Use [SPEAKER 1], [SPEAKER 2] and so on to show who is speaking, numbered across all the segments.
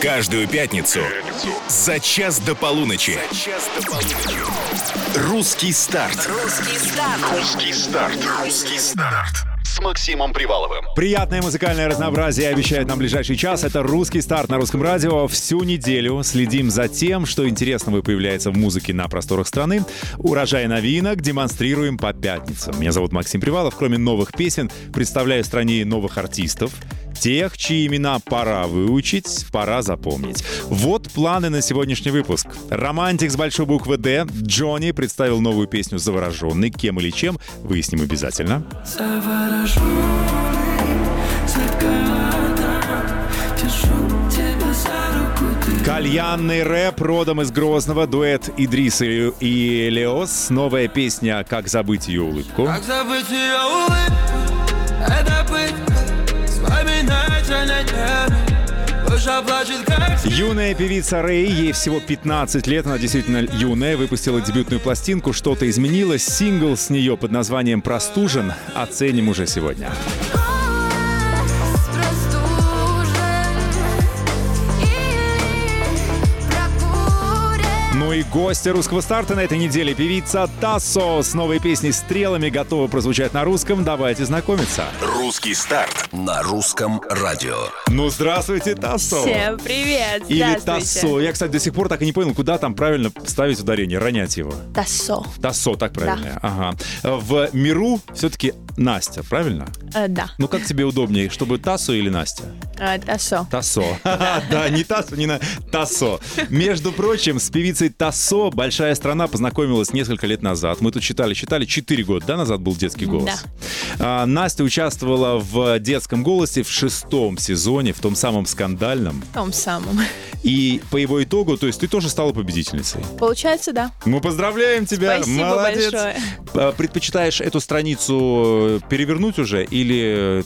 [SPEAKER 1] Каждую пятницу за час до полуночи. Русский старт.
[SPEAKER 2] Русский старт.
[SPEAKER 1] Русский старт. Русский старт. С Максимом Приваловым.
[SPEAKER 3] Приятное музыкальное разнообразие обещает нам ближайший час. Это русский старт на русском радио. Всю неделю следим за тем, что интересного появляется в музыке на просторах страны. Урожай новинок демонстрируем по пятницам. Меня зовут Максим Привалов. Кроме новых песен, представляю стране новых артистов. Тех, чьи имена пора выучить, пора запомнить. Вот планы на сегодняшний выпуск. Романтик с большой буквы «Д» Джонни представил новую песню «Завороженный». Кем или чем, выясним обязательно. Кальянный рэп родом из Грозного, дуэт Идрис и и Леос, новая песня «Как забыть ее улыбку».
[SPEAKER 4] Как забыть ее улыбку, это
[SPEAKER 3] Юная певица Рэй, ей всего 15 лет, она действительно юная, выпустила дебютную пластинку «Что-то изменилось». Сингл с нее под названием «Простужен» оценим уже сегодня. Ну и гостья русского старта на этой неделе певица Тассо с новой песней «Стрелами» готова прозвучать на русском. Давайте знакомиться.
[SPEAKER 1] Русский старт на русском радио.
[SPEAKER 3] Ну, здравствуйте, Тассо!
[SPEAKER 2] Всем привет.
[SPEAKER 3] Или. Тассо. Я, кстати, до сих пор так и не понял, куда там правильно ставить ударение, ронять его.
[SPEAKER 2] Тассо.
[SPEAKER 3] Тассо, так правильно. Ага. В миру все-таки Настя, правильно?
[SPEAKER 2] Э, да.
[SPEAKER 3] Ну, как тебе удобнее, чтобы Тассо или Настя?
[SPEAKER 2] Э, Тассо.
[SPEAKER 3] Тассо. Да, не Тассо, не на Тассо. Между прочим, с певицей Тассо большая страна познакомилась несколько лет назад. Мы тут читали, читали, 4 года, да, назад был детский голос. А, Настя участвовала в детском голосе в шестом сезоне, в том самом скандальном.
[SPEAKER 2] В том самом.
[SPEAKER 3] И по его итогу, то есть ты тоже стала победительницей.
[SPEAKER 2] Получается, да.
[SPEAKER 3] Мы поздравляем тебя,
[SPEAKER 2] Спасибо
[SPEAKER 3] молодец.
[SPEAKER 2] большое.
[SPEAKER 3] А, Предпочитаешь эту страницу э, перевернуть уже или э,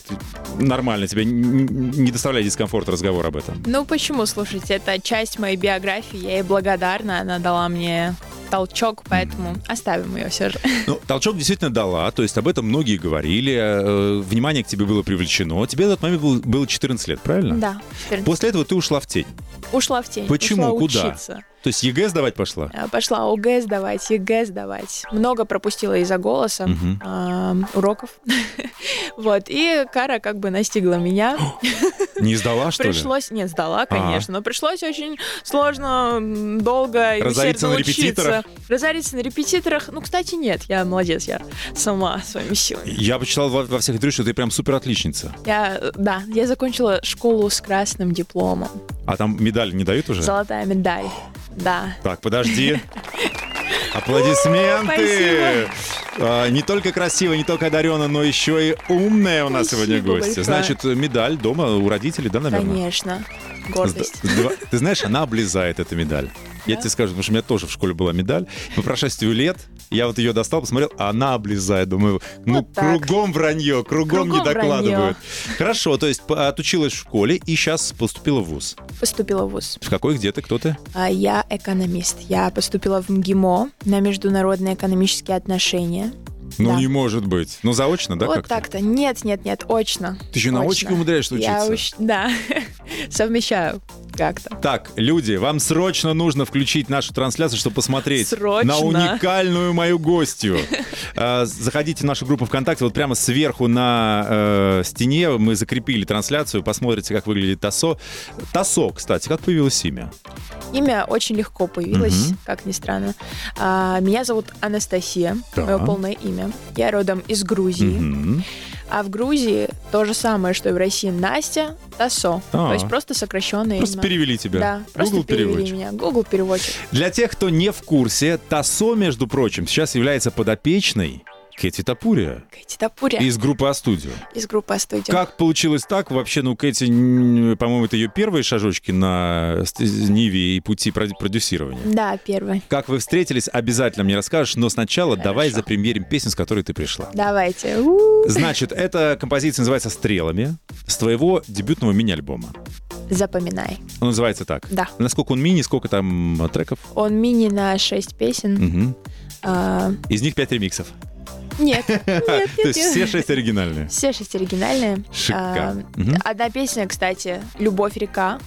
[SPEAKER 3] нормально тебе не доставляет дискомфорта разговор об этом?
[SPEAKER 2] Ну почему, слушайте, это часть моей биографии, я ей благодарна, она дала мне толчок, поэтому оставим ее все же.
[SPEAKER 3] Ну, толчок действительно дала, то есть об этом многие говорили, э, внимание к тебе было привлечено. Тебе на этот момент был- было 14 лет, правильно?
[SPEAKER 2] Да. теперь
[SPEAKER 3] После этого ты ушла в тень.
[SPEAKER 2] Ушла в тень.
[SPEAKER 3] Почему?
[SPEAKER 2] ушла
[SPEAKER 3] Куда?
[SPEAKER 2] учиться.
[SPEAKER 3] То есть ЕГЭ сдавать пошла?
[SPEAKER 2] Э, Пошла ОГЭ сдавать, ЕГЭ сдавать. Много пропустила из-за голоса уроков. Вот. И кара как бы настигла меня.
[SPEAKER 3] Не сдала, что ли?
[SPEAKER 2] Пришлось, нет, сдала, конечно, но пришлось очень сложно, долго и
[SPEAKER 3] Разориться на репетиторах?
[SPEAKER 2] Разориться на репетиторах. Ну, кстати, нет, я молодец, я сама своими силами.
[SPEAKER 3] Я почитал во, во всех интервью, что ты прям супер отличница.
[SPEAKER 2] Я, э, да, я закончила школу с красным дипломом.
[SPEAKER 3] А там медаль не дают уже?
[SPEAKER 2] Золотая медаль. Да.
[SPEAKER 3] Так, подожди. Аплодисменты! А, не только красиво, не только одарена, но еще и умная у нас
[SPEAKER 2] Спасибо
[SPEAKER 3] сегодня гостья.
[SPEAKER 2] большое.
[SPEAKER 3] Значит, медаль дома у родителей, да, наверное?
[SPEAKER 2] Конечно. Гордость.
[SPEAKER 3] С- с два- Ты знаешь, она облезает эту медаль. Я тебе скажу, потому что у меня тоже в школе была медаль. По прошествию лет я вот ее достал, посмотрел, а она облезает. Думаю, ну
[SPEAKER 2] Вот так.
[SPEAKER 3] кругом вранье, кругом, не
[SPEAKER 2] Кругом
[SPEAKER 3] докладывают. Хорошо, то есть отучилась в школе и сейчас поступила в ВУЗ.
[SPEAKER 2] Поступила в ВУЗ.
[SPEAKER 3] В какой, где ты, кто ты?
[SPEAKER 2] А Я экономист. Я поступила в МГИМО на международные экономические отношения.
[SPEAKER 3] Ну,
[SPEAKER 2] Да.
[SPEAKER 3] не может быть. Ну, заочно, да,
[SPEAKER 2] вот так-то. Нет, нет, нет, очно.
[SPEAKER 3] Ты еще на
[SPEAKER 2] Очно.
[SPEAKER 3] очке умудряешься
[SPEAKER 2] Я
[SPEAKER 3] учиться?
[SPEAKER 2] уч- Да, совмещаю как-то.
[SPEAKER 3] Так, люди, вам срочно нужно включить нашу трансляцию, чтобы посмотреть
[SPEAKER 2] Срочно.
[SPEAKER 3] на уникальную мою гостью. Э, Заходите в нашу группу ВКонтакте, вот прямо сверху на э, стене мы закрепили трансляцию, посмотрите, как выглядит Тасо. Тасо, кстати, как появилось имя?
[SPEAKER 2] Имя очень легко появилось,
[SPEAKER 3] Мгм.
[SPEAKER 2] как ни странно. А, Меня зовут Анастасия,
[SPEAKER 3] Да.
[SPEAKER 2] мое полное имя. Я родом из Грузии.
[SPEAKER 3] Мгм.
[SPEAKER 2] А в Грузии то же самое, что и в России Настя Тасо.
[SPEAKER 3] А.
[SPEAKER 2] То есть просто сокращенное
[SPEAKER 3] Просто
[SPEAKER 2] имя.
[SPEAKER 3] перевели тебя.
[SPEAKER 2] Да, просто
[SPEAKER 3] Google
[SPEAKER 2] перевели
[SPEAKER 3] переводчик.
[SPEAKER 2] меня. Google переводчик.
[SPEAKER 3] Для тех, кто не в курсе, Тасо, между прочим, сейчас является подопечной Кэти Тапурия
[SPEAKER 2] Кэти Тапуря
[SPEAKER 3] из группы А-студио.
[SPEAKER 2] из группы А-студио.
[SPEAKER 3] Как получилось так? Вообще, ну, Кэти, по-моему, это ее первые шажочки на Ниве и пути продюсирования.
[SPEAKER 2] Да, первый.
[SPEAKER 3] Как вы встретились, обязательно мне расскажешь, но сначала
[SPEAKER 2] Хорошо.
[SPEAKER 3] давай запримерим песню, с которой ты пришла.
[SPEAKER 2] Давайте. У-у.
[SPEAKER 3] Значит, эта композиция называется «Стрелами» с твоего дебютного мини-альбома.
[SPEAKER 2] Запоминай.
[SPEAKER 3] Он называется так.
[SPEAKER 2] Да.
[SPEAKER 3] Насколько он мини, сколько там треков?
[SPEAKER 2] Он мини на 6 песен.
[SPEAKER 3] Мгм.
[SPEAKER 2] А,
[SPEAKER 3] Из них пять ремиксов.
[SPEAKER 2] Нет, нет, нет.
[SPEAKER 3] То есть
[SPEAKER 2] нет.
[SPEAKER 3] все шесть оригинальные.
[SPEAKER 2] Все шесть оригинальные.
[SPEAKER 3] Шикарно.
[SPEAKER 2] А. Одна песня, кстати, «Любовь река».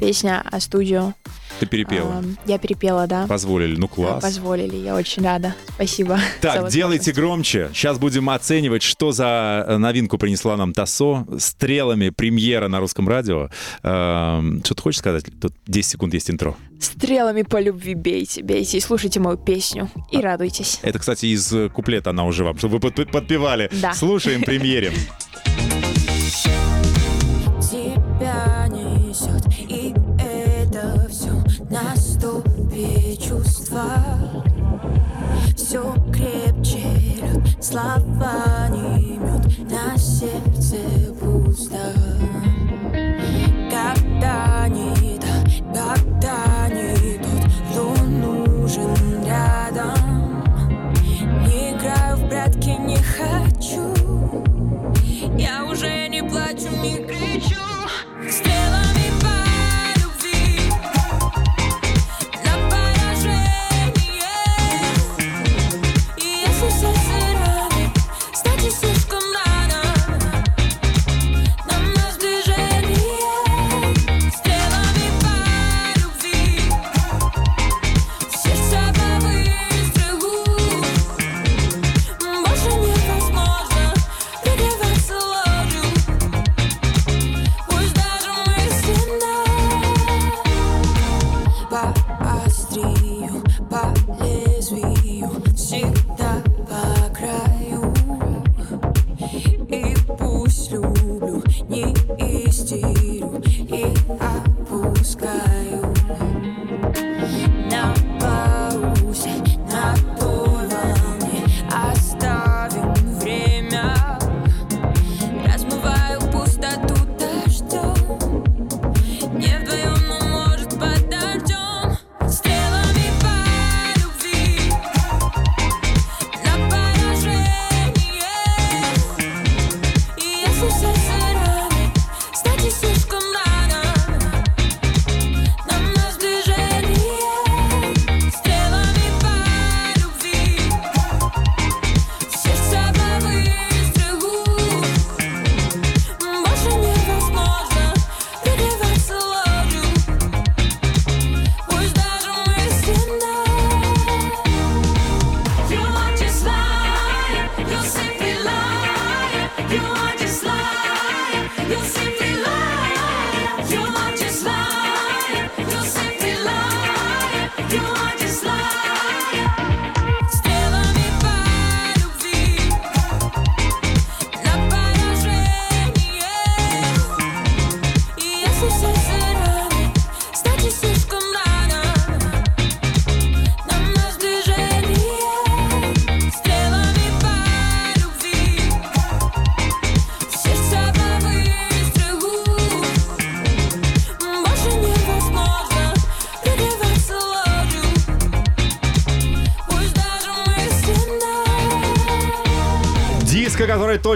[SPEAKER 5] Песня о студию.
[SPEAKER 3] Ты перепела.
[SPEAKER 5] Я перепела, да.
[SPEAKER 3] Позволили. Ну, класс.
[SPEAKER 5] Позволили, я очень рада. Спасибо.
[SPEAKER 3] Так, делайте громче. Сейчас будем оценивать, что за э, новинку принесла нам Тасо. Стрелами премьера на русском радио. Что ты хочешь сказать? Тут 10 секунд есть интро.
[SPEAKER 5] Стрелами по любви бейте, бейте и слушайте мою песню. И радуйтесь.
[SPEAKER 3] Это, кстати, из куплета она уже вам, чтобы вы под- подпевали.
[SPEAKER 5] Да.
[SPEAKER 3] Слушаем премьере.
[SPEAKER 2] На стопе чувства Все крепче лед, слова не мед На сердце пусто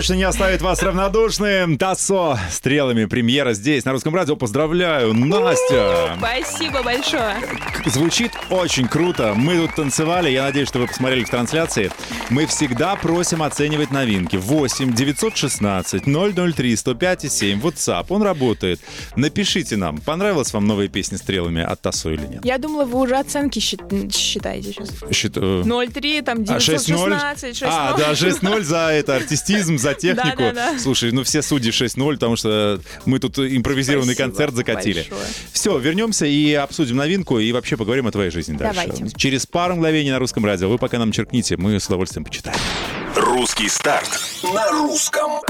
[SPEAKER 3] точно не оставит вас равнодушным. Тасо стрелами премьера здесь, на русском радио. Поздравляю, Настя!
[SPEAKER 5] Спасибо большое.
[SPEAKER 3] Звучит очень круто. Мы тут танцевали. Я надеюсь, что вы посмотрели в трансляции. Мы всегда просим оценивать новинки. 8 916 003 105 и 7. WhatsApp. Он работает. Напишите нам, понравилась вам новая песня стрелами от Тасо или нет?
[SPEAKER 5] Я думала, вы уже оценки счит- считаете сейчас.
[SPEAKER 3] Счит- э,
[SPEAKER 5] 0,3, там
[SPEAKER 3] А 6-0?
[SPEAKER 5] 916, 6
[SPEAKER 3] А, да, 6-0 за это артистизм, за технику.
[SPEAKER 5] Да-да-да.
[SPEAKER 3] Слушай, ну все судьи 6-0, потому что мы тут импровизированный концерт закатили. Все, вернемся и обсудим новинку, и вообще поговорим о твоей жизни дальше. Через пару мгновений на русском радио. Вы пока нам черкните, мы с удовольствием почитаем.
[SPEAKER 1] Русский старт на русском.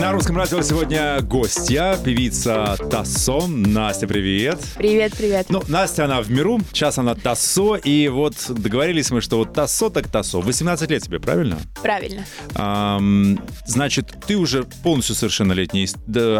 [SPEAKER 3] На русском радио сегодня гостья, певица Тассо. Настя, привет.
[SPEAKER 5] Привет, привет.
[SPEAKER 3] Ну, Настя, она в миру, сейчас она Тассо, и вот договорились мы, что вот Тассо так Тассо. 18 лет тебе, правильно?
[SPEAKER 5] Правильно.
[SPEAKER 3] Ам, значит, ты уже полностью совершеннолетняя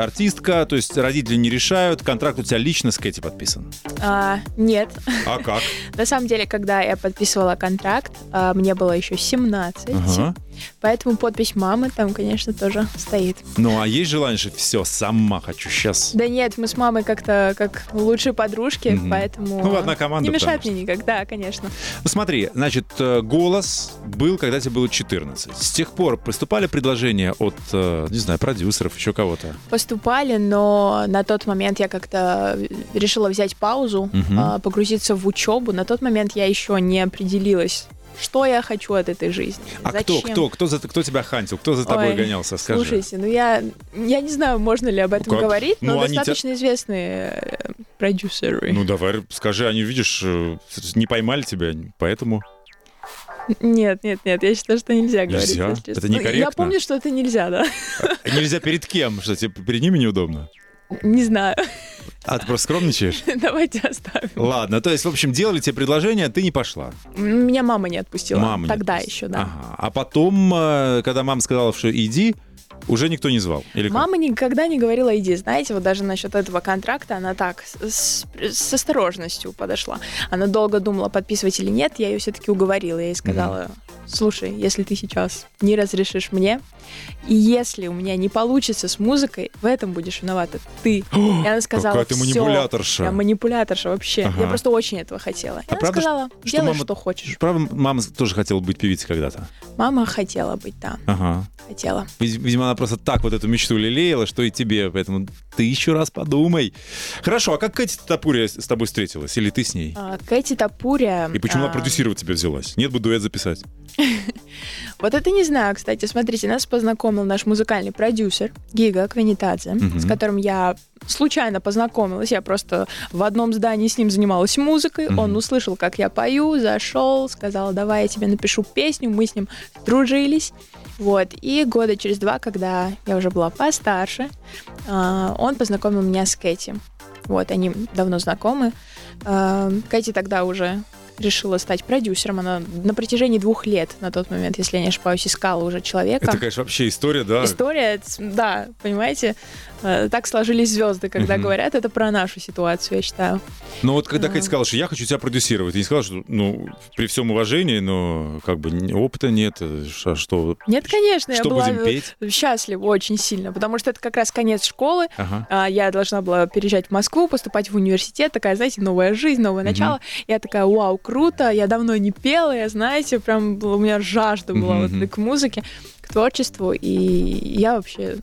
[SPEAKER 3] артистка, то есть родители не решают, контракт у тебя лично с Кэти подписан.
[SPEAKER 5] А, нет.
[SPEAKER 3] А как?
[SPEAKER 5] На самом деле, когда я подписывала контракт, а, мне было еще 17.
[SPEAKER 3] Ага.
[SPEAKER 2] Поэтому подпись мамы там, конечно, тоже стоит.
[SPEAKER 3] Ну, а есть желание, что все, сама хочу сейчас?
[SPEAKER 2] Да нет, мы с мамой как-то как лучшие подружки,
[SPEAKER 3] Мгм.
[SPEAKER 2] поэтому
[SPEAKER 3] Ну, одна команда,
[SPEAKER 2] не мешает
[SPEAKER 3] потому
[SPEAKER 2] мне никак. Да, конечно.
[SPEAKER 3] Ну, смотри, значит, э, голос был, когда тебе было 14. С тех пор поступали предложения от, э, не знаю, продюсеров, еще кого-то?
[SPEAKER 2] Поступали, но на тот момент я как-то решила взять паузу, а, погрузиться в учебу. На тот момент я еще не определилась, что я хочу от этой жизни.
[SPEAKER 3] А
[SPEAKER 2] зачем.
[SPEAKER 3] кто, кто, кто, за, кто тебя хантил, кто за тобой
[SPEAKER 2] Ой,
[SPEAKER 3] гонялся, скажи?
[SPEAKER 2] Слушайте, ну я, я не знаю, можно ли об этом
[SPEAKER 3] как?
[SPEAKER 2] говорить, но
[SPEAKER 3] Ну, они тебя-
[SPEAKER 2] достаточно известные э, продюсеры.
[SPEAKER 3] Ну, давай, скажи, они, видишь, э, не поймали тебя, поэтому...
[SPEAKER 2] Нет, нет, нет, я считаю, что нельзя говорить.
[SPEAKER 3] Нельзя?
[SPEAKER 2] если честно.
[SPEAKER 3] Это
[SPEAKER 2] Ну, Я
[SPEAKER 3] некорректно.
[SPEAKER 2] помню, что это нельзя, да.
[SPEAKER 3] Нельзя перед кем? Что, тебе перед ними неудобно?
[SPEAKER 2] Не знаю.
[SPEAKER 3] А, ты просто скромничаешь?
[SPEAKER 2] Давайте оставим.
[SPEAKER 3] Ладно, то есть, в общем, делали тебе предложение, а ты не пошла.
[SPEAKER 2] Меня мама не отпустила.
[SPEAKER 3] Мама
[SPEAKER 2] Тогда
[SPEAKER 3] отпустила.
[SPEAKER 2] еще, да.
[SPEAKER 3] Ага. А потом, э, когда мама сказала, что иди, уже никто не звал. Или как?
[SPEAKER 2] Мама никогда не говорила иди. Знаете, вот даже насчет этого контракта она так с, с осторожностью подошла. Она долго думала, подписывать или нет. Я ее все-таки уговорила. Я ей сказала, слушай, если ты сейчас не разрешишь мне, и если у меня не получится с музыкой, в этом будешь виновата ты. И она сказала,
[SPEAKER 3] Какая ты
[SPEAKER 2] «Всё,
[SPEAKER 3] манипуляторша.
[SPEAKER 2] Я манипуляторша вообще.
[SPEAKER 3] Ага.
[SPEAKER 2] Я просто очень этого хотела. И
[SPEAKER 3] А
[SPEAKER 2] она
[SPEAKER 3] правда,
[SPEAKER 2] сказала,
[SPEAKER 3] что
[SPEAKER 2] делай,
[SPEAKER 3] мама-
[SPEAKER 2] что хочешь.
[SPEAKER 3] Правда, мама тоже хотела быть певицей когда-то?
[SPEAKER 2] Мама хотела быть там.
[SPEAKER 3] Ага.
[SPEAKER 2] Хотела.
[SPEAKER 3] Вид- Видимо, она просто так вот эту мечту лелеяла, что и тебе, поэтому ты еще раз подумай. Хорошо, а как Кэти Топурия с тобой встретилась? Или ты с ней?
[SPEAKER 2] А, Кэти Тапуря...
[SPEAKER 3] И почему она
[SPEAKER 2] а,
[SPEAKER 3] продюсировать тебя взялась? Нет бы дуэт записать.
[SPEAKER 2] Вот это не знаю, кстати. Смотрите, нас познакомил наш музыкальный продюсер Гига Квинитадзе, с которым я случайно познакомилась. Я просто в одном здании с ним занималась музыкой. Он услышал, как я пою, зашел, сказал, давай я тебе напишу песню. Мы с ним дружились. Вот. И года через два, когда я уже была постарше, а, он познакомил меня с Кэти. Вот, они давно знакомы. А, Кэти тогда уже решила стать продюсером. Она на протяжении двух лет на тот момент, если я не ошибаюсь, искала уже человека.
[SPEAKER 3] Это, конечно, вообще история, да?
[SPEAKER 2] История, да, понимаете, так сложились звезды, когда говорят, это про нашу ситуацию, я считаю.
[SPEAKER 3] Но вот когда
[SPEAKER 2] А.
[SPEAKER 3] Катя сказала, что я хочу тебя продюсировать, ты не сказала, что, ну, при всем уважении, но как бы опыта нет, э, ш- что,
[SPEAKER 2] Нет, конечно,
[SPEAKER 3] что
[SPEAKER 2] я была
[SPEAKER 3] будем петь?
[SPEAKER 2] счастлива очень сильно, потому что это как раз конец школы,
[SPEAKER 3] Ага.
[SPEAKER 2] а, я должна была переезжать в Москву, поступать в университет, такая, знаете, новая жизнь, новое начало. Я такая, вау, круто, я давно не пела, я, знаете, прям у меня жажда была вот к музыке, к творчеству, и я вообще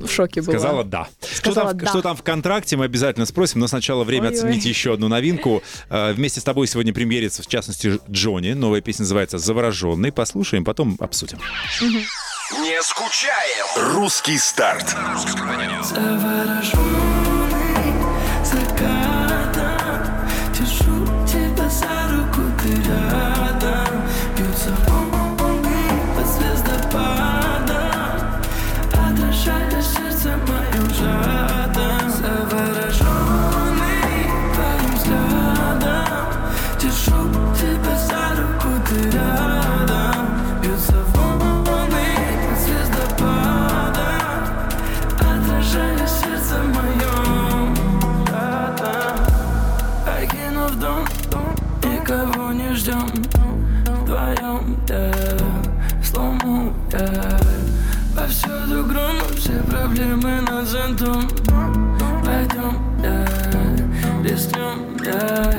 [SPEAKER 2] в шоке была.
[SPEAKER 3] Сказала да. что,
[SPEAKER 2] Сказала
[SPEAKER 3] там,
[SPEAKER 2] да.
[SPEAKER 3] что там в контракте, мы обязательно спросим, но сначала время
[SPEAKER 2] Ой-ой.
[SPEAKER 3] оценить еще одну новинку. Э, Вместе с тобой сегодня премьерится, в частности, Джонни. Новая песня называется «Завороженный». Послушаем, потом обсудим.
[SPEAKER 1] Не скучаем. Русский старт.
[SPEAKER 6] Завороженный закатом ждем Вдвоем, да, слому, да. Повсюду гром, все проблемы над зонтом. Пойдем, да, рискнем, да.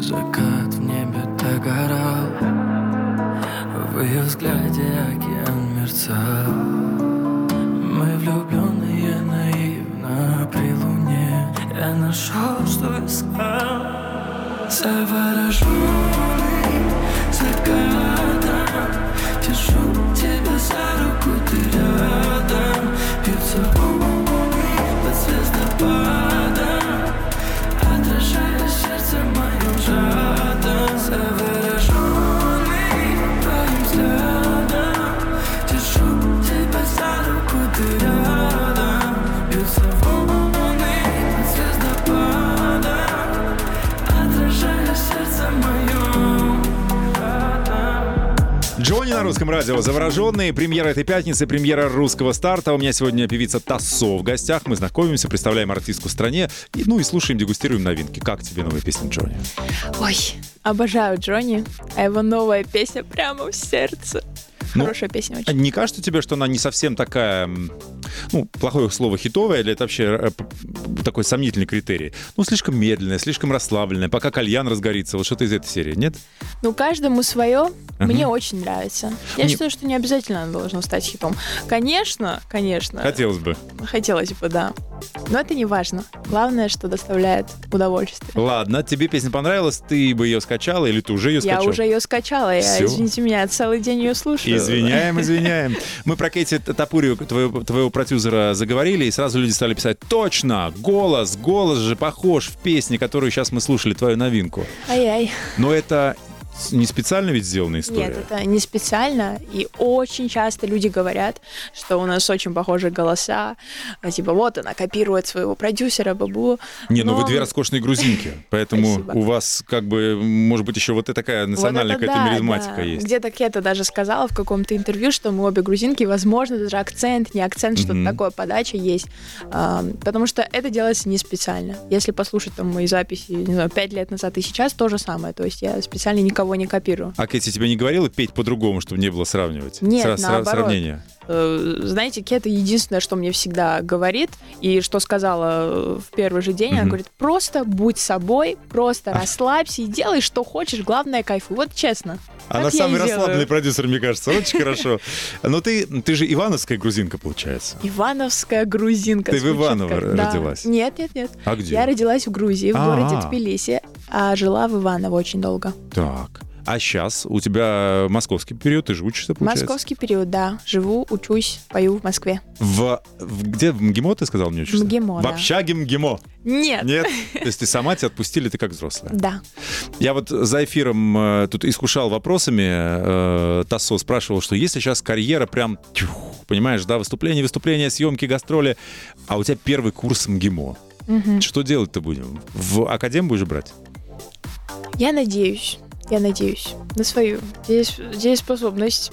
[SPEAKER 6] Закат в небе догорал В ее взгляде океан мерцал. Мы влюбленные наивно при луне. Я нашел, что искал Завороженный
[SPEAKER 3] русском радио «Завороженный». Премьера этой пятницы, премьера русского старта. У меня сегодня певица Тассо в гостях. Мы знакомимся, представляем артистку в стране. И, ну и слушаем, дегустируем новинки. Как тебе новая песня Джонни?
[SPEAKER 2] Ой, обожаю Джонни, а его новая песня прямо в сердце.
[SPEAKER 3] Ну,
[SPEAKER 2] Хорошая песня очень.
[SPEAKER 3] Не кажется тебе, что она не совсем такая, ну, плохое слово хитовая, или это вообще э, такой сомнительный критерий? Ну, слишком медленная, слишком расслабленная, пока кальян разгорится, вот что-то из этой серии, нет?
[SPEAKER 2] Ну, каждому свое.
[SPEAKER 3] Ага.
[SPEAKER 2] Мне очень нравится. Я
[SPEAKER 3] Не-
[SPEAKER 2] считаю, что не обязательно оно должно стать хитом. Конечно, конечно.
[SPEAKER 3] Хотелось бы.
[SPEAKER 2] Хотелось бы, да. Но это не важно. Главное, что доставляет удовольствие.
[SPEAKER 3] Ладно, тебе песня понравилась, ты бы ее скачала, или ты уже ее
[SPEAKER 2] Я
[SPEAKER 3] скачал?
[SPEAKER 2] уже ее скачала, я, извините меня, целый день ее слушаю.
[SPEAKER 3] Извиняем, извиняем. Мы про Кейти Топурию, твоего, твоего продюсера, заговорили, и сразу люди стали писать, точно, голос, голос же похож в песне, которую сейчас мы слушали, твою новинку.
[SPEAKER 2] Ай-яй.
[SPEAKER 3] Но это не специально ведь сделанная история?
[SPEAKER 2] Нет, это не специально. И очень часто люди говорят, что у нас очень похожие голоса. А, Типа, вот она копирует своего продюсера, бабу.
[SPEAKER 3] Не, ну вы
[SPEAKER 2] Но-
[SPEAKER 3] две роскошные грузинки, поэтому
[SPEAKER 2] Спасибо.
[SPEAKER 3] у вас как бы, может быть, еще вот и такая
[SPEAKER 2] Вот
[SPEAKER 3] национальная
[SPEAKER 2] это
[SPEAKER 3] какая-то
[SPEAKER 2] да,
[SPEAKER 3] мелизматика
[SPEAKER 2] да.
[SPEAKER 3] есть.
[SPEAKER 2] Где-то Кета даже сказала в каком-то интервью, что мы обе грузинки, возможно, даже акцент, не акцент, что-то
[SPEAKER 3] Мгм.
[SPEAKER 2] такое, подача есть. А, потому что это делается не специально. Если послушать там мои записи, не знаю, пять лет назад и сейчас, то же самое. То есть я специально никого не копирую.
[SPEAKER 3] А Кэти тебе не говорила петь по-другому, чтобы не было сравнивать?
[SPEAKER 2] Нет,
[SPEAKER 3] Сра-
[SPEAKER 2] наоборот.
[SPEAKER 3] Сравнения.
[SPEAKER 2] Э, Знаете, Кета единственное, что мне всегда говорит, и что сказала э, в первый же день, она
[SPEAKER 3] Мгм.
[SPEAKER 2] говорит, просто будь собой, просто расслабься и делай, что хочешь, главное кайфуй. Вот честно.
[SPEAKER 3] Она самый
[SPEAKER 2] и делаю.
[SPEAKER 3] расслабленный продюсер, мне кажется. Очень хорошо. Но ты, ты же ивановская грузинка, получается.
[SPEAKER 2] Ивановская грузинка.
[SPEAKER 3] Ты в Иваново родилась?
[SPEAKER 2] Нет, нет, нет.
[SPEAKER 3] А где?
[SPEAKER 2] Я родилась в Грузии, в
[SPEAKER 3] А.
[SPEAKER 2] городе Тбилиси, а жила в Иваново очень долго.
[SPEAKER 3] Так. А сейчас у тебя московский период, ты же учишься, получается?
[SPEAKER 2] Московский период, да. Живу, учусь, пою в Москве.
[SPEAKER 3] В, в- где? В МГИМО ты сказал мне учишься?
[SPEAKER 2] МГИМО,
[SPEAKER 3] В
[SPEAKER 2] да.
[SPEAKER 3] общаге МГИМО.
[SPEAKER 2] Нет.
[SPEAKER 3] Нет? То есть ты сама тебя отпустили, ты как взрослая.
[SPEAKER 2] Да.
[SPEAKER 3] Я вот за эфиром э, тут искушал вопросами. Э, Тассо спрашивал, что если сейчас карьера прям, тьфу, понимаешь, да, выступление, выступление, съемки, гастроли, а у тебя первый курс МГИМО.
[SPEAKER 2] Мгм.
[SPEAKER 3] Что делать-то будем? В академ будешь брать?
[SPEAKER 2] Я надеюсь. Я надеюсь на свою здесь, здесь способность.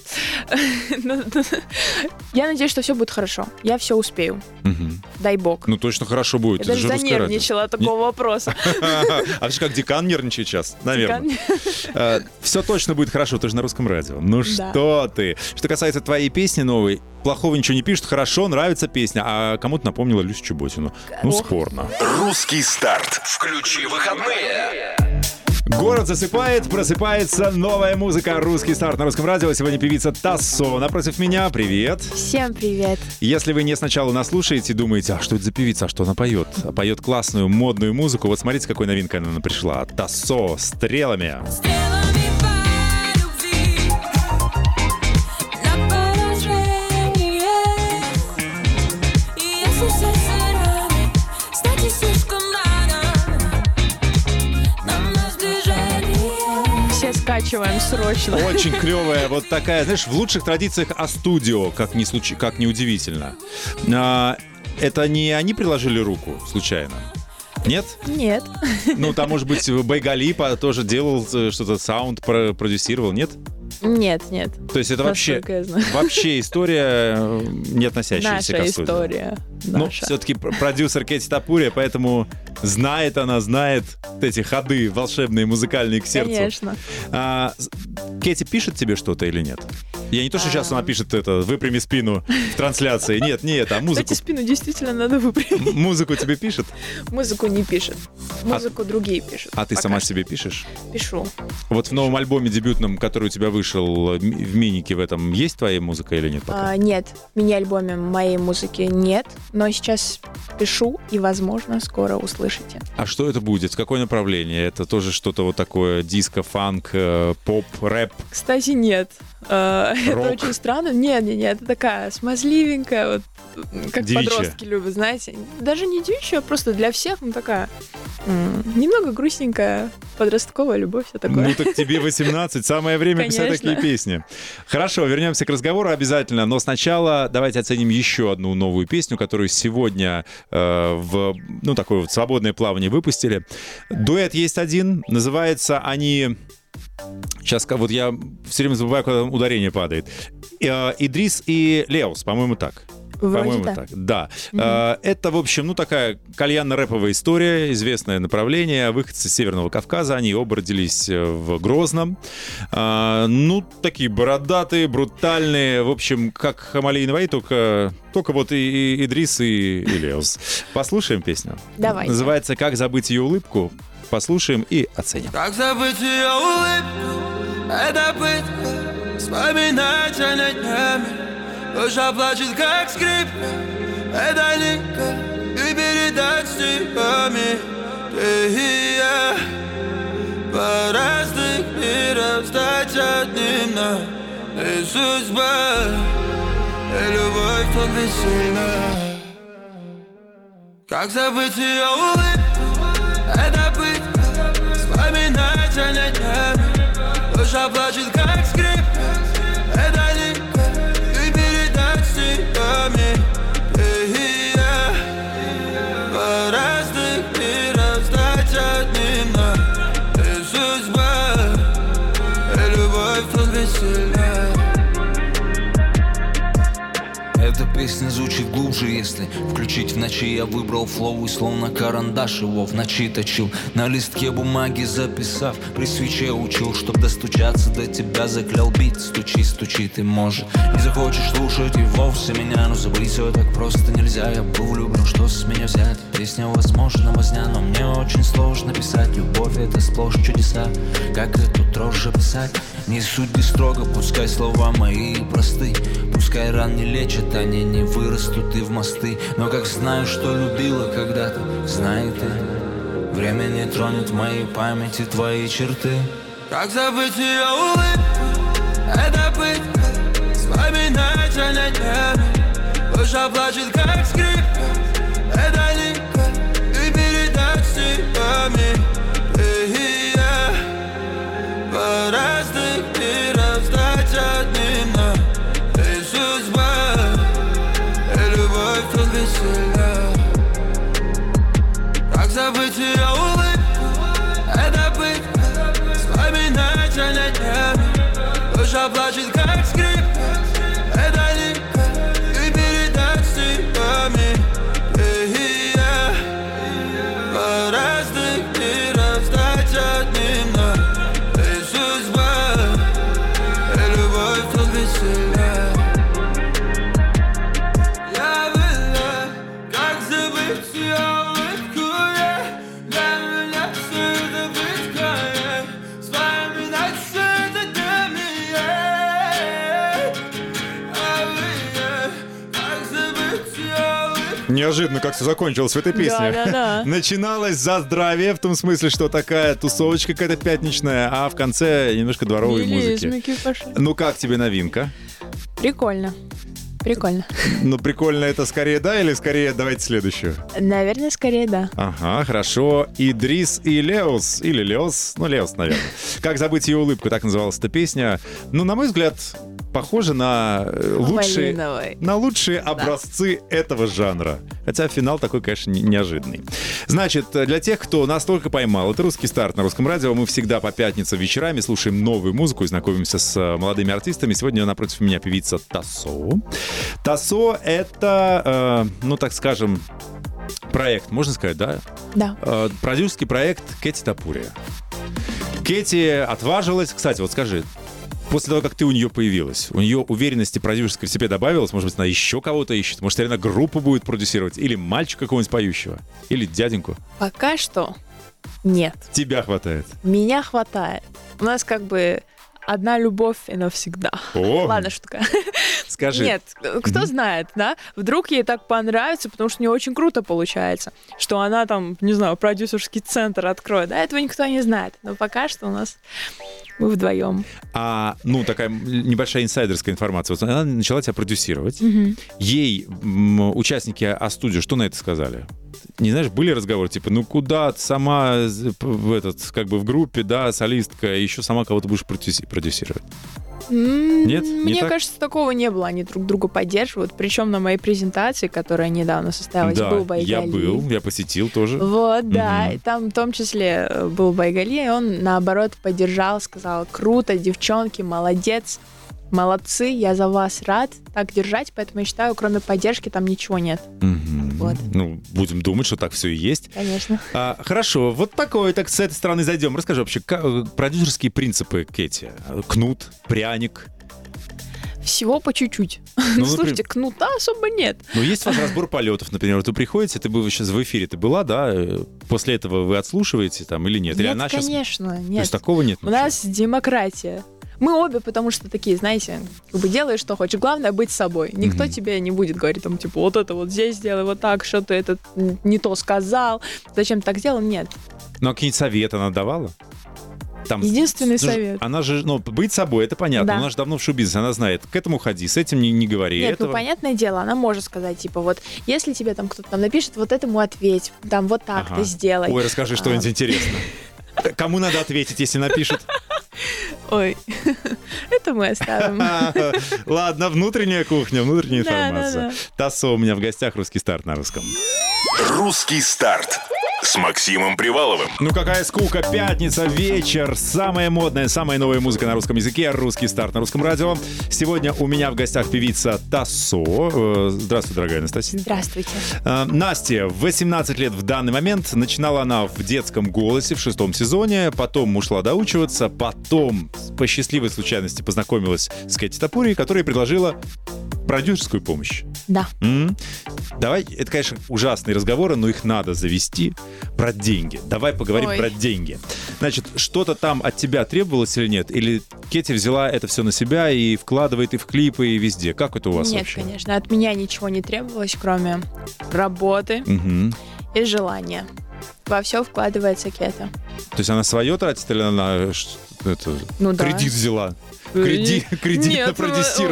[SPEAKER 2] Я надеюсь, что все будет хорошо. Я все успею. Дай бог.
[SPEAKER 3] Ну точно хорошо будет.
[SPEAKER 2] Я
[SPEAKER 3] Это
[SPEAKER 2] даже
[SPEAKER 3] же русское радио.
[SPEAKER 2] занервничала от такого вопроса.
[SPEAKER 3] А ты же как декан нервничает сейчас, наверное. Все точно будет хорошо, ты же на русском радио. Ну что ты? Что касается твоей песни новой, плохого ничего не пишут, хорошо, нравится песня, а кому-то напомнила Люсю Чеботину. Ну, спорно.
[SPEAKER 1] Русский старт. Включи выходные.
[SPEAKER 3] Город засыпает, просыпается новая музыка. Русский старт на русском радио. Сегодня певица Тассо. Напротив меня, привет.
[SPEAKER 2] Всем привет.
[SPEAKER 3] Если вы не сначала нас слушаете и думаете, а что это за певица, а что она поет? А поет классную модную музыку. Вот смотрите, какой новинкой она пришла. Тассо, стрелами.
[SPEAKER 7] Стрелами
[SPEAKER 2] скачиваем срочно.
[SPEAKER 3] Очень клевая, вот такая, знаешь, в лучших традициях А-студио, как ни, случ... как ни удивительно. А, это не они приложили руку случайно? Нет?
[SPEAKER 2] Нет.
[SPEAKER 3] Ну, там, может быть, Байгали тоже делал э, что-то, саунд про- продюсировал, нет?
[SPEAKER 2] Нет, нет.
[SPEAKER 3] То есть это вообще, вообще история, э, не относящаяся к
[SPEAKER 2] Наша история.
[SPEAKER 3] Ну,
[SPEAKER 2] Наша.
[SPEAKER 3] все-таки продюсер Кэти Тапурия, поэтому знает она, знает вот эти ходы волшебные, музыкальные к сердцу.
[SPEAKER 2] Конечно.
[SPEAKER 3] А, Кэти пишет тебе что-то или нет? Я не то, что сейчас
[SPEAKER 2] А.
[SPEAKER 3] она пишет это, выпрями спину в трансляции. Нет, нет, а музыку,
[SPEAKER 2] Кстати, спину действительно надо выпрямить.
[SPEAKER 3] музыку тебе пишет?
[SPEAKER 2] Музыку не пишет. Музыку другие пишут.
[SPEAKER 3] А ты сама
[SPEAKER 2] что.
[SPEAKER 3] себе пишешь?
[SPEAKER 2] Пишу.
[SPEAKER 3] Вот в новом альбоме дебютном, который у тебя вышел ми- в минике в этом, есть твоя музыка или нет пока?
[SPEAKER 2] А, нет, в мини-альбоме моей музыки нет, но сейчас пишу и, возможно, скоро услышите.
[SPEAKER 3] А что это будет? Какое направление? Это тоже что-то вот такое диско, фанк, э, поп, рэп?
[SPEAKER 2] Кстати, нет. А, Это очень странно. Нет, нет, нет, это такая смазливенькая, вот как
[SPEAKER 3] Девичья.
[SPEAKER 2] подростки любят, знаете. Даже не девичья, а просто для всех, ну такая немного грустненькая подростковая любовь, все такое.
[SPEAKER 3] Ну так тебе 18, самое время писать такие песни. Хорошо, вернемся к разговору обязательно, но сначала давайте оценим еще одну новую песню, которую сегодня э, в ну такое вот свободное плавание выпустили. Дуэт есть один, называется они Сейчас, вот я все время забываю, когда ударение падает. Э, Идрис и Леус, по-моему, так. По-моему, так. Да. А, Это, в общем, ну такая кальянно-рэповая история, известное направление. Выходцы с Северного Кавказа, они оба родились э, в Грозном. А, Ну, такие бородатые, брутальные. В общем, как Хамали и Наваи, только, только вот и, и Идрис, и, и Леос. Послушаем песню?
[SPEAKER 2] Давайте.
[SPEAKER 3] Называется «Как забыть ее улыбку». Послушаем и оценим.
[SPEAKER 4] Как забыть ее улыбку, это пытка Вспоминать о ней Душа плачет, как скрипка Это лика И передать стихами Ты и я По разных мирах Стать одним нам Ты судьба И любовь так весельна Как забыть ее улыбку Это пытка Вспоминать о ней Душа плачет, как скрипка
[SPEAKER 8] глубже, если включить в ночи. Я выбрал флоу и словно карандаш его в ночи точил. На листке бумаги записав, при свече учил Чтоб достучаться до тебя, заклял бит Стучи, стучи, ты может Не захочешь слушать и вовсе меня. Но забыть все так просто нельзя. Я был влюблен, что с меня взять? Песня возможно возня, но мне очень сложно писать. Любовь это сплошь чудеса. Как эту дрожь описать Не суди строго, пускай слова мои просты. Пускай ран не лечат, они не вырастут и в мосты. Но как знаю, что любила когда-то, знай ты Время не тронет в моей памяти твои черты.
[SPEAKER 4] Как забыть ее улыбку? Это пытка Вспоминать о ней Душа плачет, как скрипка Это лика И передать стихами Ты
[SPEAKER 3] Неожиданно как все закончилось в этой песне. Начиналось за здравие, в том смысле, что такая тусовочка какая-то пятничная, а в конце немножко дворовой музыки.
[SPEAKER 2] Пошли.
[SPEAKER 3] Ну как тебе новинка?
[SPEAKER 2] Прикольно. Прикольно.
[SPEAKER 3] Ну прикольно это скорее да или скорее давайте следующую?
[SPEAKER 2] Наверное, скорее да.
[SPEAKER 3] Ага, хорошо. Идрис и Леос. Или Леос. Ну, Леос, наверное. Как забыть ее улыбку, так называлась эта песня. Ну, на мой взгляд, похоже на э, лучшие,
[SPEAKER 2] Малиновый.
[SPEAKER 3] на лучшие образцы этого жанра. Хотя финал такой, конечно, не- неожиданный. Значит, для тех, кто настолько поймал, это русский старт на русском радио. Мы всегда по пятницам вечерами слушаем новую музыку и знакомимся с э, молодыми артистами. Сегодня напротив меня певица Тасо. Тасо — это, э, ну, так скажем, проект, можно сказать, да?
[SPEAKER 2] Да.
[SPEAKER 3] Э, продюсерский проект Кэти Тапурия. Кэти отважилась. Кстати, вот скажи, после того, как ты у нее появилась, у нее уверенности продюсерской в себе добавилось? Может быть, она еще кого-то ищет? Может, реально группу будет продюсировать? Или мальчика какого-нибудь поющего? Или дяденьку?
[SPEAKER 2] Пока что нет.
[SPEAKER 3] Тебя хватает.
[SPEAKER 2] Меня хватает. У нас как бы одна любовь и навсегда.
[SPEAKER 3] О,
[SPEAKER 2] Ладно, шутка.
[SPEAKER 3] скажи.
[SPEAKER 2] Нет, кто знает, да? Вдруг ей так понравится, потому что у нее очень круто получается, что она там, не знаю, продюсерский центр откроет. Да, этого никто не знает. Но пока что у нас мы вдвоем.
[SPEAKER 3] А, ну, такая небольшая инсайдерская информация. Вот она начала тебя продюсировать. Ей м, участники А-студио что на это сказали? Не знаешь, были разговоры, типа, ну куда сама в этот, как бы в группе, да, солистка, и еще сама кого-то будешь продюси- продюсировать. Нет? Не
[SPEAKER 2] Мне
[SPEAKER 3] так?
[SPEAKER 2] кажется, такого не было. Они друг друга поддерживают. Причем на моей презентации, которая недавно состоялась,
[SPEAKER 3] да,
[SPEAKER 2] был Байгали.
[SPEAKER 3] я был, я посетил тоже.
[SPEAKER 2] Вот, да. И там в том числе э, был Байгали, и он, наоборот, поддержал, сказал, круто, девчонки, молодец. Молодцы, я за вас рад так держать, поэтому я считаю, кроме поддержки там ничего нет.
[SPEAKER 3] Мгм.
[SPEAKER 2] Вот.
[SPEAKER 3] Ну, будем думать, что так все и есть.
[SPEAKER 2] Конечно.
[SPEAKER 3] А, хорошо, вот такой, так с этой стороны зайдем. Расскажи вообще, ка- э, продюсерские принципы Кэти. Кнут, пряник.
[SPEAKER 2] Всего по чуть-чуть.
[SPEAKER 3] Ну,
[SPEAKER 2] слушайте, кнута особо нет.
[SPEAKER 3] Ну, есть у вас разбор полетов, например. Вот вы приходите, ты бы сейчас в эфире ты была, да? э, После этого вы отслушиваете там или нет? Или
[SPEAKER 2] Нет,
[SPEAKER 3] она щас-
[SPEAKER 2] конечно,
[SPEAKER 3] То
[SPEAKER 2] нет.
[SPEAKER 3] есть такого нет?
[SPEAKER 2] У нас демократия. Мы обе, потому что такие, знаете, как бы делаешь, что хочешь. Главное быть собой. Никто
[SPEAKER 3] Мгм.
[SPEAKER 2] тебе не будет говорить, там, типа, вот это вот здесь сделай, вот так, что ты это не то сказал, зачем ты так сделал. Нет.
[SPEAKER 3] Ну, а какие-нибудь советы она давала? Там,
[SPEAKER 2] Единственный
[SPEAKER 3] ну,
[SPEAKER 2] совет.
[SPEAKER 3] Она же, ну, быть собой, это понятно.
[SPEAKER 2] Да.
[SPEAKER 3] Она же давно в шоу-бизнесе, она знает. К этому ходи, с этим не, не говори.
[SPEAKER 2] Нет,
[SPEAKER 3] этого...
[SPEAKER 2] ну понятное дело, она может сказать, типа, вот, если тебе там кто-то там напишет, вот этому ответь, там, вот так
[SPEAKER 3] Ага.
[SPEAKER 2] ты сделай.
[SPEAKER 3] Ой, расскажи что-нибудь
[SPEAKER 2] А.
[SPEAKER 3] интересное. Кому надо ответить, если напишут?
[SPEAKER 2] Ой, это мы оставим.
[SPEAKER 3] Ладно, внутренняя кухня, внутренняя информация. Тассо у меня в гостях, русский старт на русском.
[SPEAKER 1] Русский старт с Максимом Приваловым.
[SPEAKER 3] Ну какая скука, пятница, вечер, самая модная, самая новая музыка на русском языке, русский старт на русском радио. Сегодня у меня в гостях певица Тассо. Э, Здравствуй, дорогая Анастасия.
[SPEAKER 2] Здравствуйте.
[SPEAKER 3] Э, Настя, 18 лет в данный момент. Начинала она в детском голосе в шестом сезоне, потом ушла доучиваться, потом по счастливой случайности познакомилась с Кэти Топури, которая предложила продюсерскую помощь.
[SPEAKER 2] Да.
[SPEAKER 3] М? Давай, это, конечно, ужасные разговоры, но их надо завести про деньги. Давай поговорим
[SPEAKER 2] Ой.
[SPEAKER 3] про деньги. Значит, что-то там от тебя требовалось или нет? Или Кетти взяла это все на себя и вкладывает и в клипы, и везде? Как это у вас
[SPEAKER 2] Нет,
[SPEAKER 3] вообще?
[SPEAKER 2] конечно, от меня ничего не требовалось, кроме работы
[SPEAKER 3] Мгм.
[SPEAKER 2] и желания. Во все вкладывается кета.
[SPEAKER 3] То есть она свое тратит или она это,
[SPEAKER 2] Ну да.
[SPEAKER 3] кредит взяла? Кредит, кредит
[SPEAKER 2] Нет,
[SPEAKER 3] на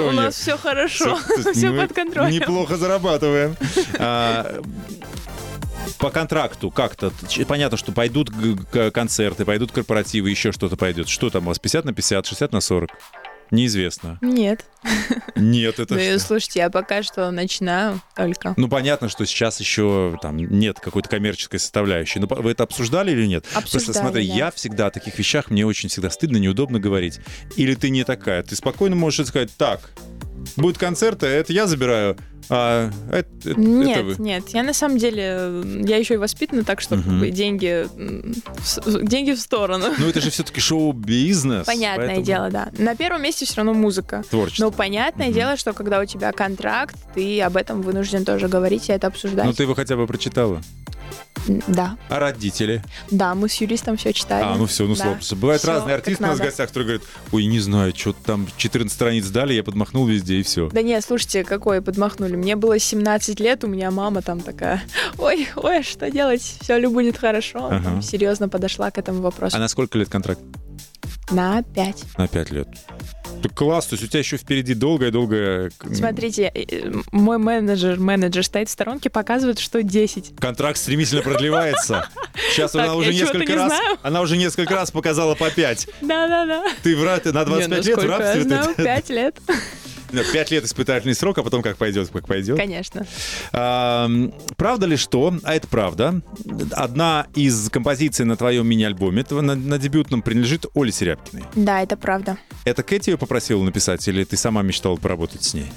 [SPEAKER 2] у- нас все хорошо, все под контролем.
[SPEAKER 3] Неплохо зарабатываем. А, По контракту как-то, понятно, что пойдут концерты, пойдут корпоративы, еще что-то пойдет. Что там у вас, 50 на 50, 60 на 40? Неизвестно.
[SPEAKER 2] Нет.
[SPEAKER 3] Нет, это
[SPEAKER 2] Ну, слушайте, я пока что начинаю только.
[SPEAKER 3] Ну, понятно, что сейчас еще там нет какой-то коммерческой составляющей. Но по- вы это обсуждали или нет? Просто
[SPEAKER 2] Обсуждали,
[SPEAKER 3] смотри,
[SPEAKER 2] да.
[SPEAKER 3] я всегда о таких вещах, мне очень всегда стыдно, неудобно говорить. Или ты не такая. Ты спокойно можешь сказать, так, будет концерт, а это я забираю, а это, это- это
[SPEAKER 2] Нет,
[SPEAKER 3] вы.
[SPEAKER 2] нет, я на самом деле, э, я еще и воспитана так, что бы деньги, деньги в сторону.
[SPEAKER 3] Ну, это же все-таки шоу-бизнес.
[SPEAKER 2] Понятное
[SPEAKER 3] поэтому
[SPEAKER 2] дело, да. На первом месте все равно музыка.
[SPEAKER 3] Творчество.
[SPEAKER 2] Но понятное
[SPEAKER 3] Мгм.
[SPEAKER 2] дело, что когда у тебя контракт, ты об этом вынужден тоже говорить и это обсуждать.
[SPEAKER 3] Ну, ты его хотя бы прочитала.
[SPEAKER 2] Да,
[SPEAKER 3] А родители?
[SPEAKER 2] да, мы с юристом все читали.
[SPEAKER 3] А, ну все, ну
[SPEAKER 2] Да.
[SPEAKER 3] слава. Бывают
[SPEAKER 2] Всё
[SPEAKER 3] разные артисты у нас в гостях, которые говорят, ой, не знаю, что там 14 страниц дали, я подмахнул везде и все.
[SPEAKER 2] Да нет, слушайте, какое подмахнули. Мне было 17 лет, у меня мама там такая, ой, ой, что делать, все ли будет хорошо.
[SPEAKER 3] Ага.
[SPEAKER 2] Там серьезно подошла к этому вопросу.
[SPEAKER 3] А на сколько лет контракт?
[SPEAKER 2] На 5.
[SPEAKER 3] На 5 лет. Так класс, то есть у тебя еще впереди долгая-долгая...
[SPEAKER 2] Смотрите, э, э, мой менеджер, менеджер стоит в сторонке, показывает, что 10.
[SPEAKER 3] Контракт стремительно продлевается. Сейчас
[SPEAKER 2] Так,
[SPEAKER 3] она уже несколько
[SPEAKER 2] не
[SPEAKER 3] раз...
[SPEAKER 2] знаю.
[SPEAKER 3] Она уже несколько раз показала по 5.
[SPEAKER 2] Да-да-да.
[SPEAKER 3] Ты в ты на 25
[SPEAKER 2] Не,
[SPEAKER 3] лет в
[SPEAKER 2] ну
[SPEAKER 3] рабстве?
[SPEAKER 2] знаю, 5 лет.
[SPEAKER 3] 5 лет испытательный срок, а потом как пойдет, как пойдет.
[SPEAKER 2] Конечно.
[SPEAKER 3] А, правда ли что, а это правда, одна из композиций на твоем мини-альбоме, на, на дебютном, принадлежит Оле Серябкиной.
[SPEAKER 2] Да, это правда.
[SPEAKER 3] Это Кэти ее попросила написать, или ты сама мечтала поработать с ней?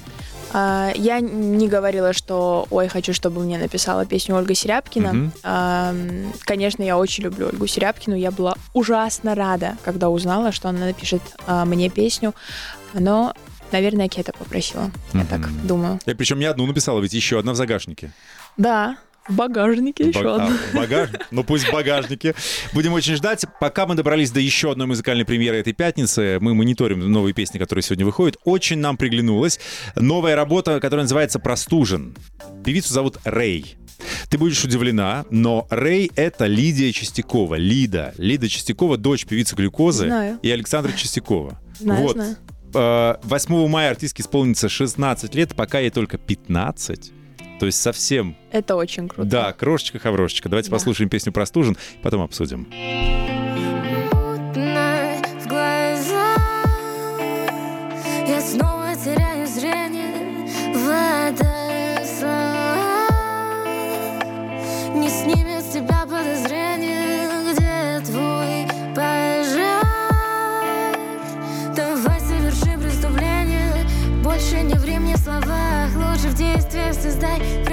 [SPEAKER 2] А, Я не говорила, что ой, хочу, чтобы мне написала песню Ольга Серябкина. А, м, Конечно, я очень люблю Ольгу Серябкину. Я была ужасно рада, когда узнала, что она напишет а, мне песню. Но, наверное, Кета попросила. Я так думаю.
[SPEAKER 3] И причем не одну написала, ведь еще одна в загашнике.
[SPEAKER 2] Да, в багажнике еще
[SPEAKER 3] Баг-
[SPEAKER 2] одна.
[SPEAKER 3] а, багаж- Ну пусть в багажнике. Будем очень ждать. Пока мы добрались до еще одной музыкальной премьеры этой пятницы, мы мониторим новые песни, которые сегодня выходят. Очень нам приглянулась новая работа, которая называется «Простужен». Певицу зовут Рэй. Ты будешь удивлена, но Рэй — это Лидия Чистякова. Лида. Лида Чистякова — дочь певицы Глюкозы
[SPEAKER 2] Знаю.
[SPEAKER 3] и Александра Чистякова.
[SPEAKER 2] Знаю,
[SPEAKER 3] вот.
[SPEAKER 2] знаю.
[SPEAKER 3] Э, 8 мая артистке исполнится 16 лет, пока ей только 15. То есть совсем
[SPEAKER 2] Это очень круто.
[SPEAKER 3] да, крошечка-хаврошечка. Давайте
[SPEAKER 2] Да.
[SPEAKER 3] послушаем песню «Простужен», потом обсудим.
[SPEAKER 7] мутно is
[SPEAKER 3] that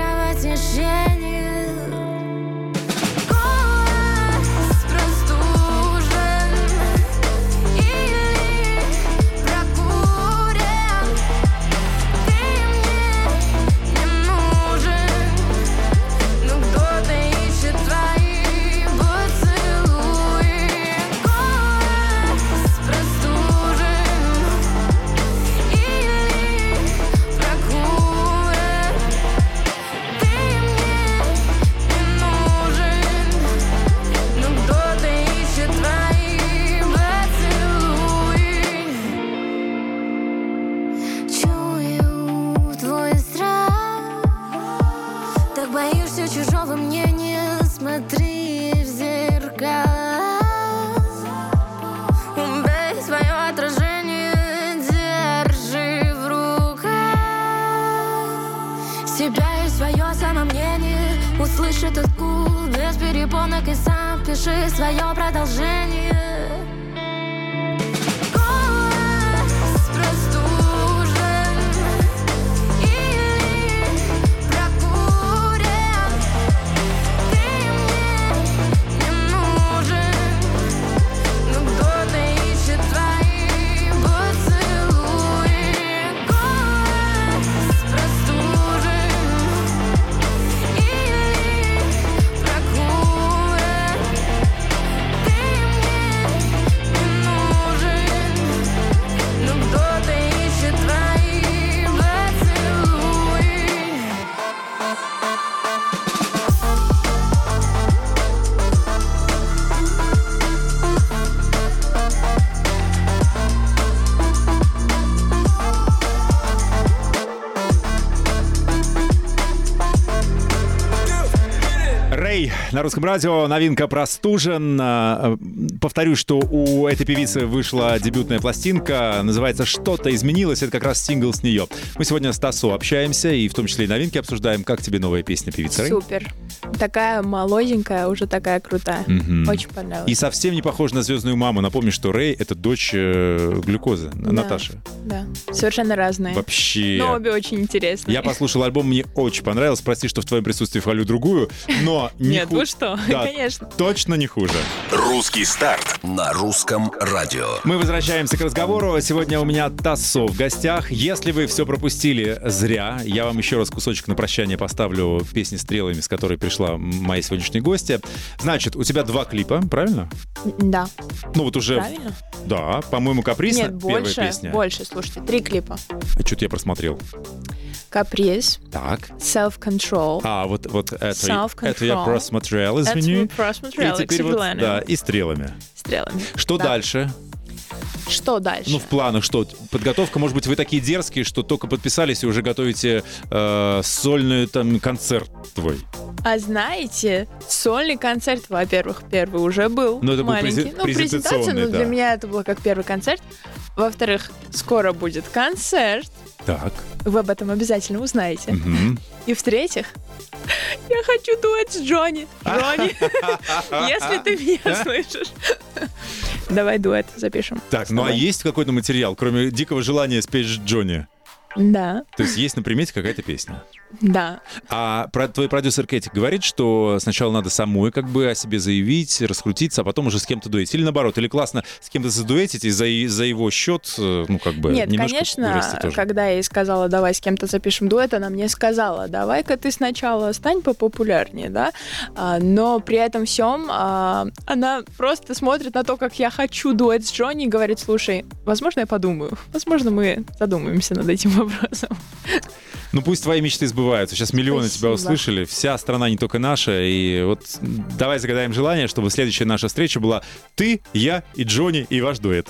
[SPEAKER 3] на русском радио, новинка «Простужен». А, э, Повторю, что у этой певицы вышла дебютная пластинка, называется «Что-то изменилось», это как раз сингл с нее. Мы сегодня с Тасо общаемся и в том числе и новинки обсуждаем. Как тебе новая песня певицы?
[SPEAKER 2] Супер. Такая молоденькая, уже такая крутая.
[SPEAKER 3] Мгм.
[SPEAKER 2] Очень понравилось.
[SPEAKER 3] И совсем не похожа на звездную маму. Напомню, что Рэй — это дочь э, глюкозы,
[SPEAKER 2] Да.
[SPEAKER 3] Наташи.
[SPEAKER 2] Да, совершенно разные.
[SPEAKER 3] Вообще.
[SPEAKER 2] Но обе очень интересные.
[SPEAKER 3] Я послушал альбом, мне очень понравилось. Прости, что в твоем присутствии хвалю другую, но не
[SPEAKER 2] Нет,
[SPEAKER 3] ху-
[SPEAKER 2] вы что?
[SPEAKER 3] Да,
[SPEAKER 2] Конечно.
[SPEAKER 3] Точно не хуже.
[SPEAKER 1] Русский старт на русском радио.
[SPEAKER 3] Мы возвращаемся к разговору. Сегодня у меня Тассо в гостях. Если вы все пропустили зря, я вам еще раз кусочек на прощание поставлю песни стрелами, с которой пришла моя сегодняшняя гостья. Значит, у тебя два клипа, правильно?
[SPEAKER 2] Да,
[SPEAKER 3] Ну вот уже...
[SPEAKER 2] правильно?
[SPEAKER 3] Да, по-моему, «Каприз»
[SPEAKER 2] Нет,
[SPEAKER 3] первая
[SPEAKER 2] больше,
[SPEAKER 3] песня.
[SPEAKER 2] больше, слушайте, три клипа.
[SPEAKER 3] Что-то я просмотрел.
[SPEAKER 2] Каприз,
[SPEAKER 3] Так.
[SPEAKER 2] Self-Control.
[SPEAKER 3] А, вот, вот это,
[SPEAKER 2] Self-control.
[SPEAKER 3] это я просмотрел,
[SPEAKER 2] Это
[SPEAKER 3] извини.
[SPEAKER 2] мы просмотрели,
[SPEAKER 3] и теперь вот, да, и стрелами.
[SPEAKER 2] Стрелами.
[SPEAKER 3] Что
[SPEAKER 2] Да.
[SPEAKER 3] дальше?
[SPEAKER 2] Что дальше?
[SPEAKER 3] Ну, в планах что? Подготовка, может быть, вы такие дерзкие, что только подписались и уже готовите э, сольный там концерт твой.
[SPEAKER 2] А знаете, сольный концерт, во-первых, первый уже был
[SPEAKER 3] Ну, это был
[SPEAKER 2] маленький.
[SPEAKER 3] презен-
[SPEAKER 2] ну, презентация, но для
[SPEAKER 3] да.
[SPEAKER 2] меня это было как первый концерт. Во-вторых, скоро будет концерт.
[SPEAKER 3] Так.
[SPEAKER 2] Вы об этом обязательно узнаете.
[SPEAKER 3] мгм.
[SPEAKER 2] И в-третьих, я хочу дуэт с Джонни. Джонни, если ты меня слышишь. Давай дуэт запишем.
[SPEAKER 3] Так, ну а есть какой-то материал, кроме дикого желания спеть Джонни?
[SPEAKER 2] Да,
[SPEAKER 3] То есть есть на примете какая-то песня.
[SPEAKER 2] Да.
[SPEAKER 3] А про, твой продюсер Кэти говорит, что сначала надо самой как бы о себе заявить, раскрутиться, а потом уже с кем-то дуэтить. Или наоборот, или классно с кем-то задуэтить и за, за его счет, э, ну как бы,
[SPEAKER 2] Нет, конечно, когда я ей сказала, давай с кем-то запишем дуэт, она мне сказала, давай-ка ты сначала стань попопулярнее, да, А, но при этом всем а, она просто смотрит на то, как я хочу дуэт с Джонни и говорит, слушай, возможно, я подумаю, возможно, мы задумаемся над этим вопросом.
[SPEAKER 3] Ну пусть твои мечты сбываются. Сейчас миллионы тебя
[SPEAKER 2] Спасибо.
[SPEAKER 3] услышали. Вся страна не только наша. И вот давай загадаем желание, чтобы следующая наша встреча была ты, я и Джонни и ваш дуэт.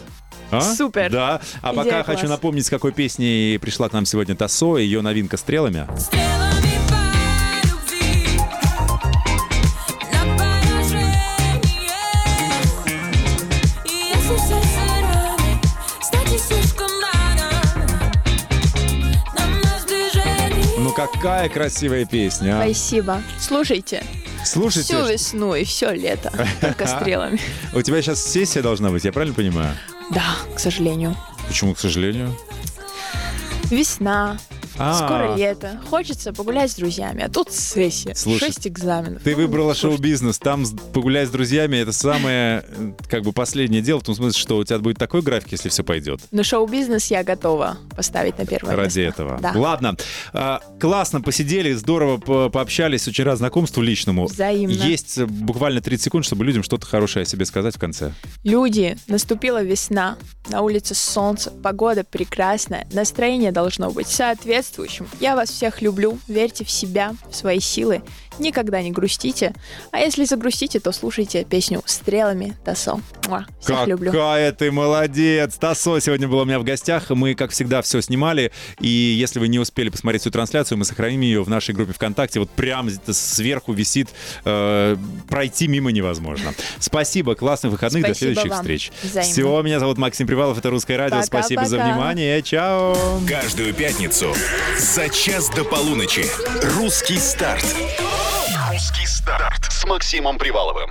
[SPEAKER 3] А?
[SPEAKER 2] Супер.
[SPEAKER 3] Да. А
[SPEAKER 2] Идея
[SPEAKER 3] пока
[SPEAKER 2] класс.
[SPEAKER 3] хочу напомнить, с какой песней пришла к нам сегодня Тассо, ее новинка «Стрелами».
[SPEAKER 9] Стрелами
[SPEAKER 3] какая красивая песня. а?
[SPEAKER 2] Спасибо. Слушайте,
[SPEAKER 3] Слушайте,
[SPEAKER 2] всю весну и все лето, только стрелами.
[SPEAKER 3] у тебя сейчас сессия должна быть, я правильно понимаю?
[SPEAKER 2] Да, к сожалению.
[SPEAKER 3] Почему, к сожалению?
[SPEAKER 2] Весна,
[SPEAKER 3] А.
[SPEAKER 2] Скоро лето. Хочется погулять с друзьями, а тут сессия.
[SPEAKER 3] Слушай,
[SPEAKER 2] Шесть экзаменов.
[SPEAKER 3] Ты
[SPEAKER 2] Ну,
[SPEAKER 3] выбрала шоу-бизнес, там погулять с друзьями это самое, э, как бы последнее дело, в том смысле, что у тебя будет такой график, если все пойдет.
[SPEAKER 2] Но шоу-бизнес я готова поставить на первое
[SPEAKER 3] Ради
[SPEAKER 2] место.
[SPEAKER 3] этого.
[SPEAKER 2] Да.
[SPEAKER 3] Ладно. А, классно посидели, здорово по- пообщались, очень рад знакомству личному.
[SPEAKER 2] Взаимно.
[SPEAKER 3] Есть э, буквально 30 секунд, чтобы людям что-то хорошее о себе сказать в конце.
[SPEAKER 2] Люди, наступила весна, на улице солнце, погода прекрасная, настроение должно быть соответствующим. Я вас всех люблю, верьте в себя, в свои силы, никогда не грустите. А если загрустите, то слушайте песню «Стрелами» Тасо. Муа. Всех люблю.
[SPEAKER 3] Какая ты молодец! Тасо сегодня была у меня в гостях. Мы, как всегда, все снимали. И если вы не успели посмотреть всю трансляцию, мы сохраним ее в нашей группе ВКонтакте. Вот прям сверху висит. э, пройти мимо невозможно. Спасибо, классных выходных. До
[SPEAKER 2] Спасибо
[SPEAKER 3] следующих
[SPEAKER 2] вам.
[SPEAKER 3] встреч.
[SPEAKER 2] Взаимно.
[SPEAKER 3] Все, меня зовут Максим Привалов. Это «Русское радио».
[SPEAKER 2] Пока-пока.
[SPEAKER 3] Спасибо за внимание. Чао!
[SPEAKER 1] Каждую пятницу за час до полуночи. Русский старт. Русский старт с Максимом Приваловым.